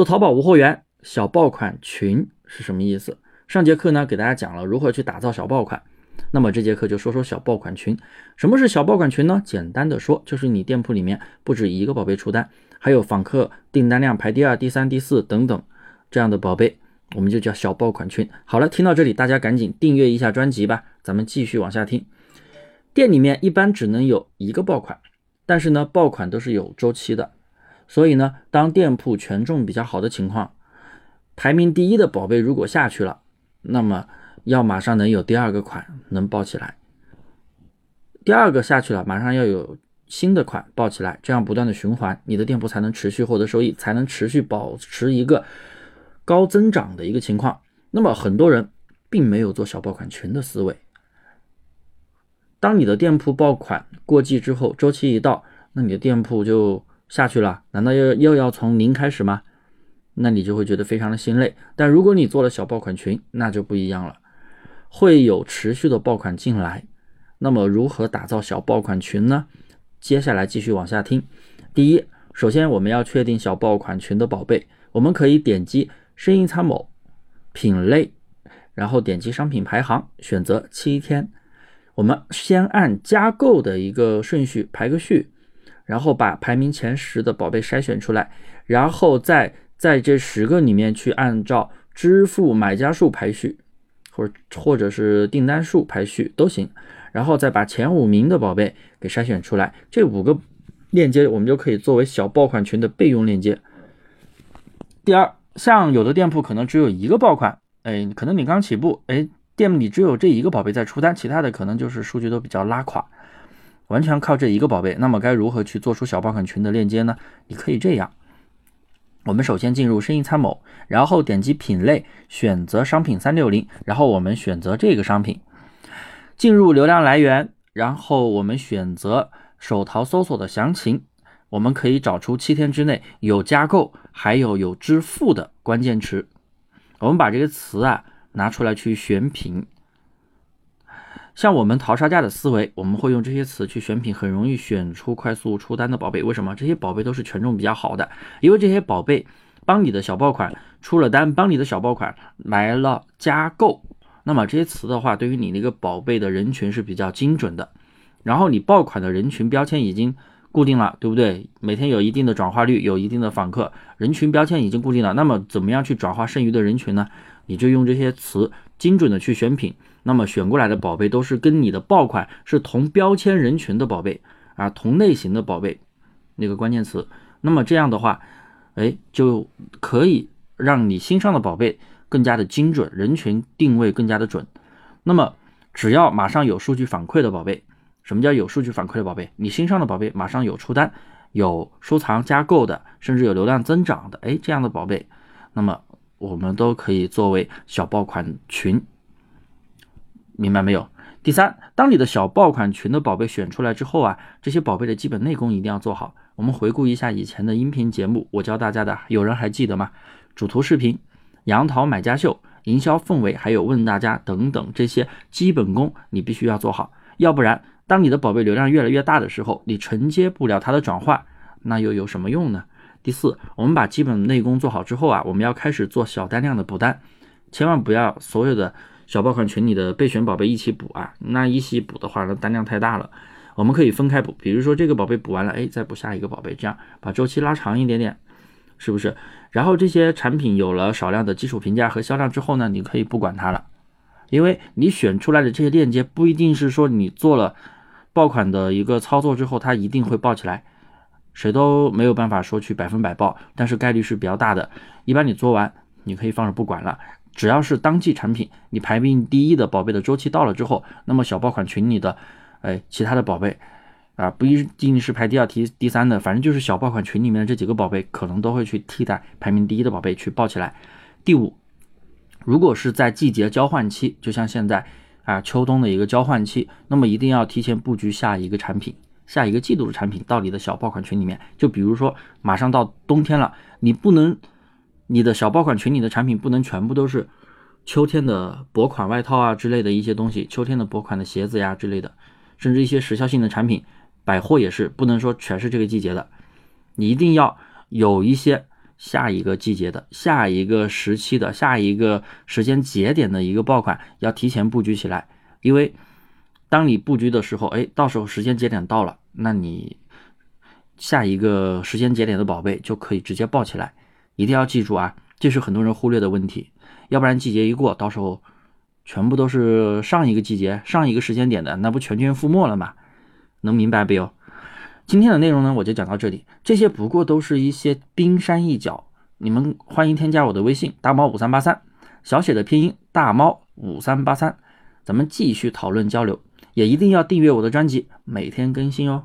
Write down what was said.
做淘宝无货源小爆款群是什么意思？上节课呢给大家讲了如何去打造小爆款，那么这节课就说说小爆款群。什么是小爆款群呢？简单的说，就是你店铺里面不止一个宝贝出单，还有访客订单量排第二、第三、第四等等这样的宝贝，我们就叫小爆款群。好了，听到这里，大家赶紧订阅一下专辑吧，咱们继续往下听。店里面一般只能有一个爆款，但是呢，爆款都是有周期的。所以呢，当店铺权重比较好的情况，排名第一的宝贝如果下去了，那么要马上能有第二个款能爆起来，第二个下去了，马上要有新的款爆起来，这样不断的循环，你的店铺才能持续获得收益，才能持续保持一个高增长的一个情况。那么很多人并没有做小爆款群的思维，当你的店铺爆款过季之后，周期一到，那你的店铺就。下去了，难道又又要从零开始吗？那你就会觉得非常的心累。但如果你做了小爆款群，那就不一样了，会有持续的爆款进来。那么如何打造小爆款群呢？接下来继续往下听。第一，首先我们要确定小爆款群的宝贝，我们可以点击生意参谋品类，然后点击商品排行，选择七天。我们先按加购的一个顺序排个序。然后把排名前十的宝贝筛选出来，然后再在这十个里面去按照支付买家数排序，或者或者是订单数排序都行。然后再把前五名的宝贝给筛选出来，这五个链接我们就可以作为小爆款群的备用链接。第二，像有的店铺可能只有一个爆款，哎，可能你刚起步，哎，店里只有这一个宝贝在出单，其他的可能就是数据都比较拉垮。完全靠这一个宝贝，那么该如何去做出小爆款群的链接呢？你可以这样，我们首先进入生意参谋，然后点击品类，选择商品三六零，然后我们选择这个商品，进入流量来源，然后我们选择手淘搜索的详情，我们可以找出七天之内有加购还有有支付的关键词，我们把这个词啊拿出来去选品。像我们淘沙价的思维，我们会用这些词去选品，很容易选出快速出单的宝贝。为什么？这些宝贝都是权重比较好的，因为这些宝贝帮你的小爆款出了单，帮你的小爆款来了加购。那么这些词的话，对于你那个宝贝的人群是比较精准的。然后你爆款的人群标签已经固定了，对不对？每天有一定的转化率，有一定的访客，人群标签已经固定了。那么怎么样去转化剩余的人群呢？你就用这些词精准的去选品。那么选过来的宝贝都是跟你的爆款是同标签人群的宝贝啊，同类型的宝贝，那个关键词。那么这样的话，哎，就可以让你新上的宝贝更加的精准，人群定位更加的准。那么只要马上有数据反馈的宝贝，什么叫有数据反馈的宝贝？你新上的宝贝马上有出单、有收藏加购的，甚至有流量增长的，哎，这样的宝贝，那么我们都可以作为小爆款群。明白没有？第三，当你的小爆款群的宝贝选出来之后啊，这些宝贝的基本内功一定要做好。我们回顾一下以前的音频节目，我教大家的，有人还记得吗？主图视频、杨桃买家秀、营销氛围，还有问大家等等这些基本功，你必须要做好。要不然，当你的宝贝流量越来越大的时候，你承接不了它的转化，那又有什么用呢？第四，我们把基本内功做好之后啊，我们要开始做小单量的补单，千万不要所有的。小爆款群里的备选宝贝一起补啊，那一起补的话，那单量太大了。我们可以分开补，比如说这个宝贝补完了，哎，再补下一个宝贝，这样把周期拉长一点点，是不是？然后这些产品有了少量的基础评价和销量之后呢，你可以不管它了，因为你选出来的这些链接不一定是说你做了爆款的一个操作之后，它一定会爆起来，谁都没有办法说去百分百爆，但是概率是比较大的。一般你做完，你可以放着不管了。只要是当季产品，你排名第一的宝贝的周期到了之后，那么小爆款群里的，哎，其他的宝贝啊，不一定是排第二、第第三的，反正就是小爆款群里面的这几个宝贝，可能都会去替代排名第一的宝贝去爆起来。第五，如果是在季节交换期，就像现在啊秋冬的一个交换期，那么一定要提前布局下一个产品，下一个季度的产品到你的小爆款群里面。就比如说马上到冬天了，你不能。你的小爆款群里的产品不能全部都是秋天的薄款外套啊之类的一些东西，秋天的薄款的鞋子呀之类的，甚至一些时效性的产品，百货也是不能说全是这个季节的，你一定要有一些下一个季节的、下一个时期的、下一个时间节点的一个爆款，要提前布局起来。因为当你布局的时候，哎，到时候时间节点到了，那你下一个时间节点的宝贝就可以直接爆起来。一定要记住啊，这是很多人忽略的问题。要不然季节一过，到时候全部都是上一个季节、上一个时间点的，那不全军覆没了吗？能明白不哟？今天的内容呢，我就讲到这里。这些不过都是一些冰山一角，你们欢迎添加我的微信大猫五三八三，小写的拼音大猫五三八三，咱们继续讨论交流，也一定要订阅我的专辑，每天更新哦。